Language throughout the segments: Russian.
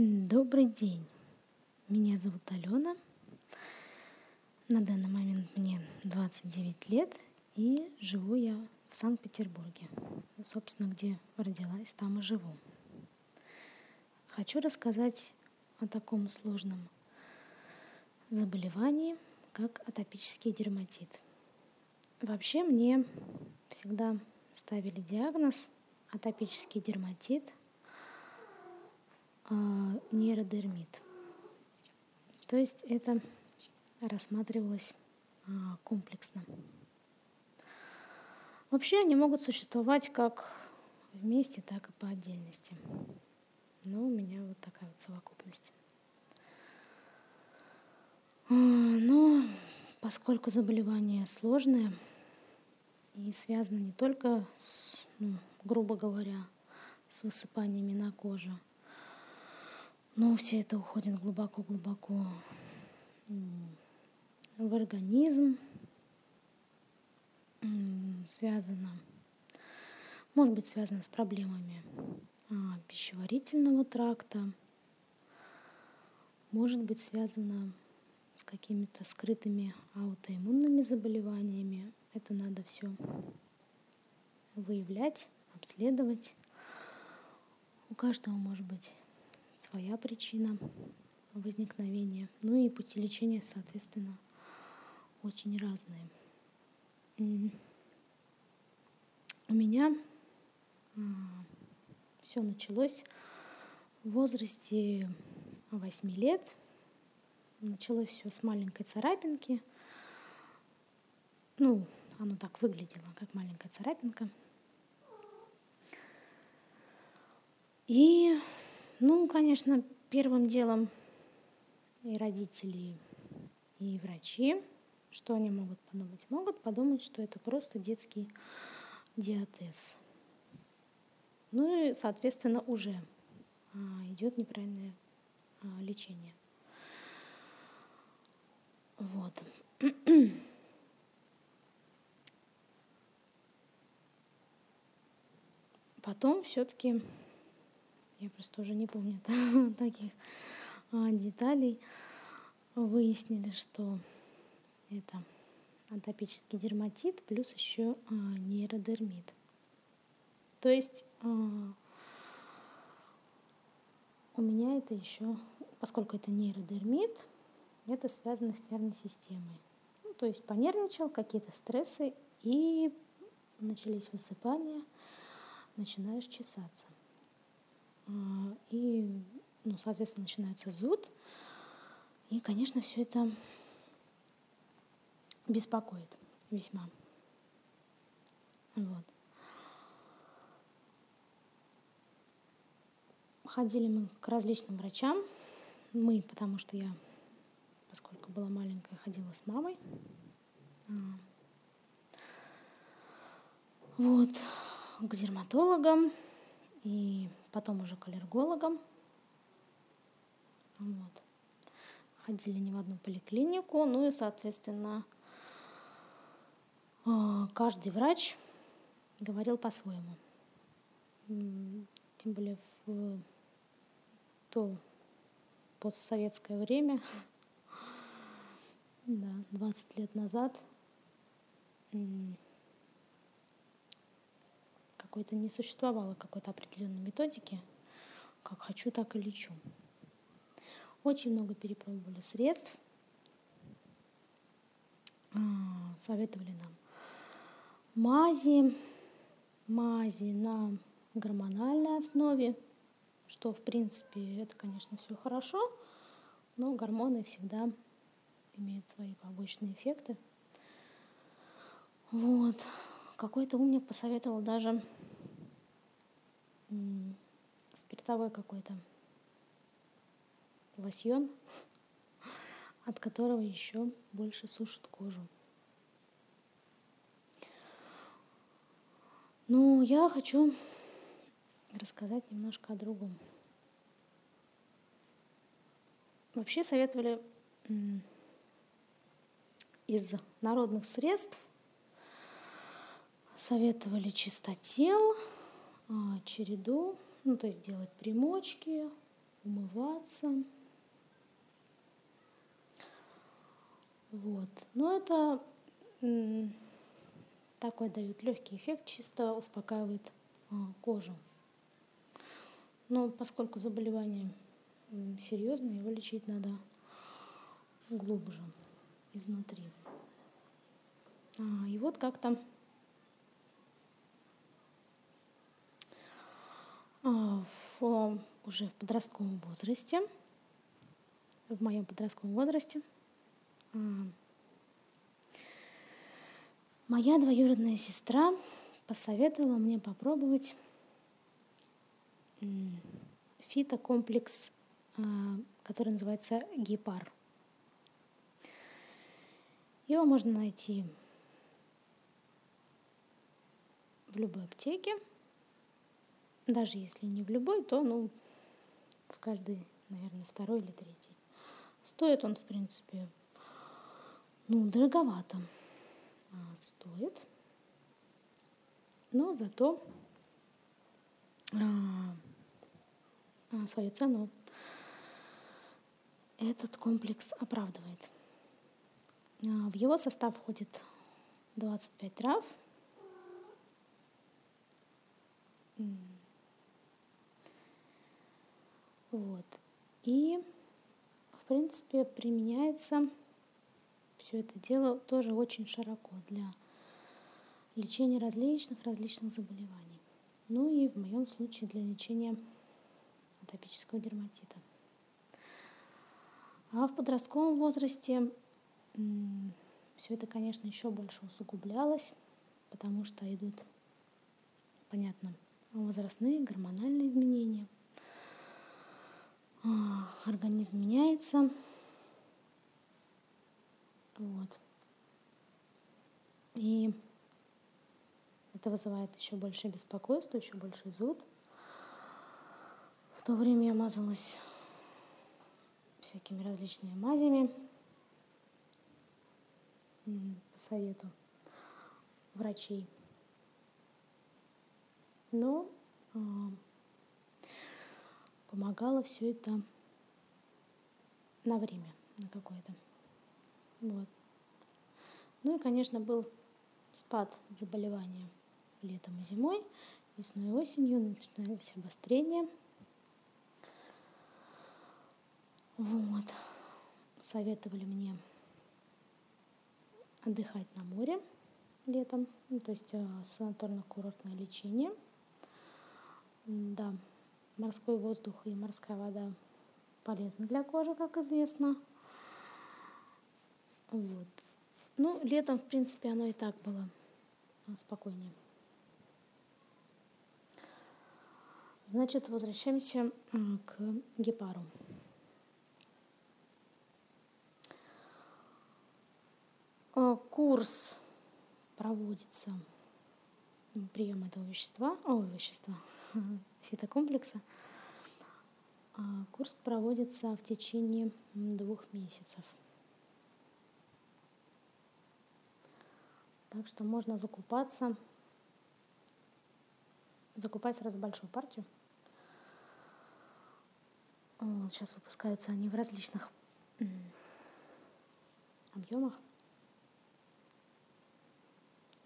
Добрый день. Меня зовут Алена. На данный момент мне 29 лет, и живу я в Санкт-Петербурге. Собственно, где родилась, там и живу. Хочу рассказать о таком сложном заболевании, как атопический дерматит. Вообще мне всегда ставили диагноз атопический дерматит – нейродермит. То есть это рассматривалось а, комплексно. Вообще они могут существовать как вместе, так и по отдельности. Но у меня вот такая вот совокупность. А, но поскольку заболевание сложное и связано не только с, ну, грубо говоря, с высыпаниями на коже – но все это уходит глубоко-глубоко в организм, связано, может быть связано с проблемами а, пищеварительного тракта, может быть связано с какими-то скрытыми аутоиммунными заболеваниями. Это надо все выявлять, обследовать. У каждого может быть своя причина возникновения. Ну и пути лечения, соответственно, очень разные. У меня а, все началось в возрасте 8 лет. Началось все с маленькой царапинки. Ну, оно так выглядело, как маленькая царапинка. И ну, конечно, первым делом и родители, и врачи, что они могут подумать? Могут подумать, что это просто детский диатез. Ну и, соответственно, уже а, идет неправильное а, лечение. Вот. Потом все-таки я просто уже не помню таких а, деталей, выяснили, что это атопический дерматит плюс еще а, нейродермит. То есть а, у меня это еще, поскольку это нейродермит, это связано с нервной системой. Ну, то есть понервничал, какие-то стрессы, и начались высыпания, начинаешь чесаться. А, и, ну, соответственно, начинается зуд. И, конечно, все это беспокоит весьма. Вот. Ходили мы к различным врачам. Мы, потому что я, поскольку была маленькая, ходила с мамой. А. Вот, к дерматологам. И потом уже к аллергологам. Вот. Ходили не в одну поликлинику, ну и, соответственно, а, каждый врач говорил по-своему. Тем более в то постсоветское время, да, 20 лет назад, какой-то не существовало какой-то определенной методики, как хочу, так и лечу. Очень много перепробовали средств, а, советовали нам мази, мази на гормональной основе, что, в принципе, это, конечно, все хорошо, но гормоны всегда имеют свои побочные эффекты. Вот. Какой-то умник посоветовал даже спиртовой какой-то лосьон, от которого еще больше сушит кожу. Ну, я хочу рассказать немножко о другом. Вообще советовали из народных средств советовали чистотел, череду, ну, то есть делать примочки, умываться. Вот. Но это такой дает легкий эффект, чисто успокаивает а, кожу. Но поскольку заболевание серьезное, его лечить надо глубже, изнутри. А, и вот как-то в, уже в подростковом возрасте, в моем подростковом возрасте, а, моя двоюродная сестра посоветовала мне попробовать фитокомплекс, а, который называется гепар. Его можно найти в любой аптеке. Даже если не в любой, то ну, в каждой, наверное, второй или третий. Стоит он, в принципе, ну, дороговато а, стоит. Но зато а, а, свою цену этот комплекс оправдывает. А, в его состав входит 25 трав. Вот. И, в принципе, применяется все это дело тоже очень широко для лечения различных различных заболеваний. Ну и в моем случае для лечения атопического дерматита. А в подростковом возрасте все это, конечно, еще больше усугублялось, потому что идут, понятно, возрастные гормональные изменения. А, организм меняется. Вот. И это вызывает еще больше беспокойства, еще больше зуд. В то время я мазалась всякими различными мазями по совету врачей. Но э, помогало все это на время, на какое-то. Вот. Ну и, конечно, был спад заболевания летом и зимой, весной и осенью начинались обострения. Вот. Советовали мне отдыхать на море летом, ну, то есть э, санаторно-курортное лечение. Да, морской воздух и морская вода полезны для кожи, как известно. Вот. Ну, летом, в принципе, оно и так было спокойнее. Значит, возвращаемся к гепару. Э, курс проводится прием этого вещества, о, вещества, фитокомплекса. А, курс проводится в течение двух месяцев. Так что можно закупаться, закупать сразу большую партию. Вот, сейчас выпускаются они в различных объемах.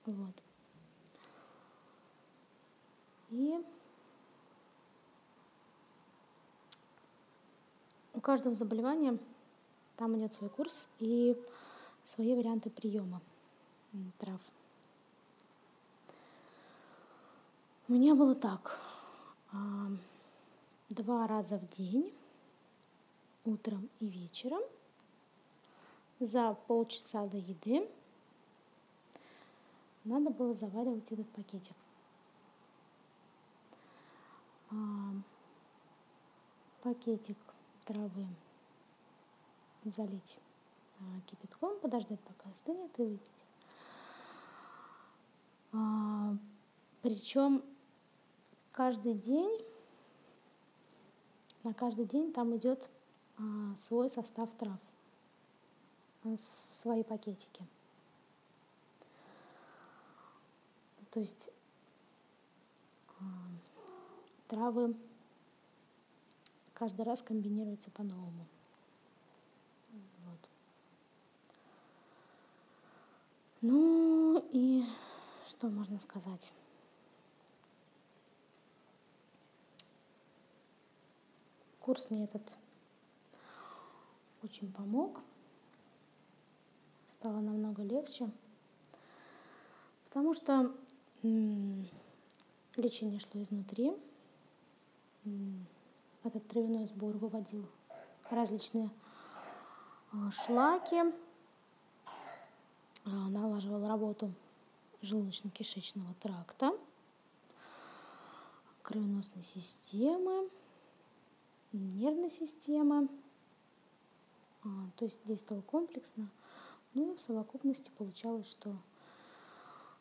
Вот. И каждого заболевания там идет свой курс и свои варианты приема трав. У меня было так. А, два раза в день, утром и вечером, за полчаса до еды – надо было заваривать этот пакетик. А, пакетик травы залить а, кипятком, подождать, пока остынет и выпить. А, причем каждый день, на каждый день там идет а, свой состав трав, а, свои пакетики. То есть травы каждый раз комбинируется по-новому. Вот. Ну и что можно сказать? Курс мне этот очень помог. Стало намного легче. Потому что лечение шло изнутри. Этот травяной сбор выводил различные а, шлаки, а, налаживал работу желудочно-кишечного тракта, кровеносной системы, нервной системы. А, то есть действовал комплексно. Ну и в совокупности получалось, что,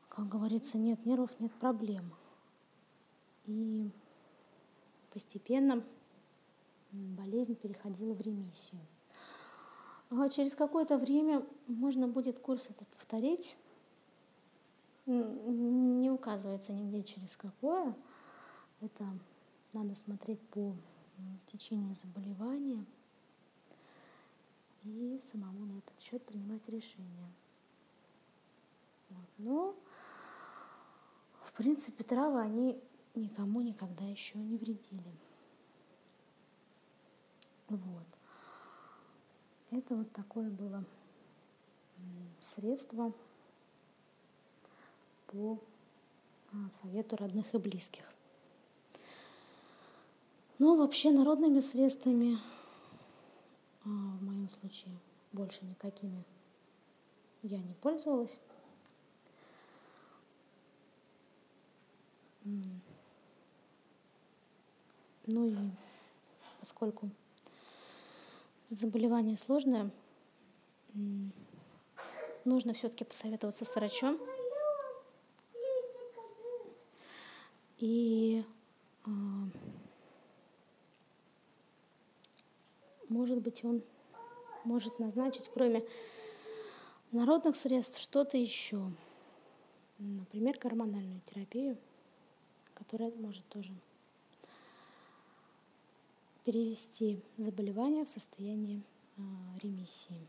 как говорится, нет нервов, нет проблем. И постепенно болезнь переходила в ремиссию. А через какое-то время можно будет курс это повторить. Не указывается нигде через какое. Это надо смотреть по течению заболевания и самому на этот счет принимать решения. Вот. Но, в принципе, травы, они никому никогда еще не вредили. Вот. Это вот такое было средство по а, совету родных и близких. Но вообще народными средствами а, в моем случае больше никакими я не пользовалась. Ну и поскольку заболевание сложное, нужно все-таки посоветоваться с врачом. И а, может быть, он может назначить, кроме народных средств, что-то еще. Например, гормональную терапию, которая может тоже перевести заболевание в состояние а, ремиссии.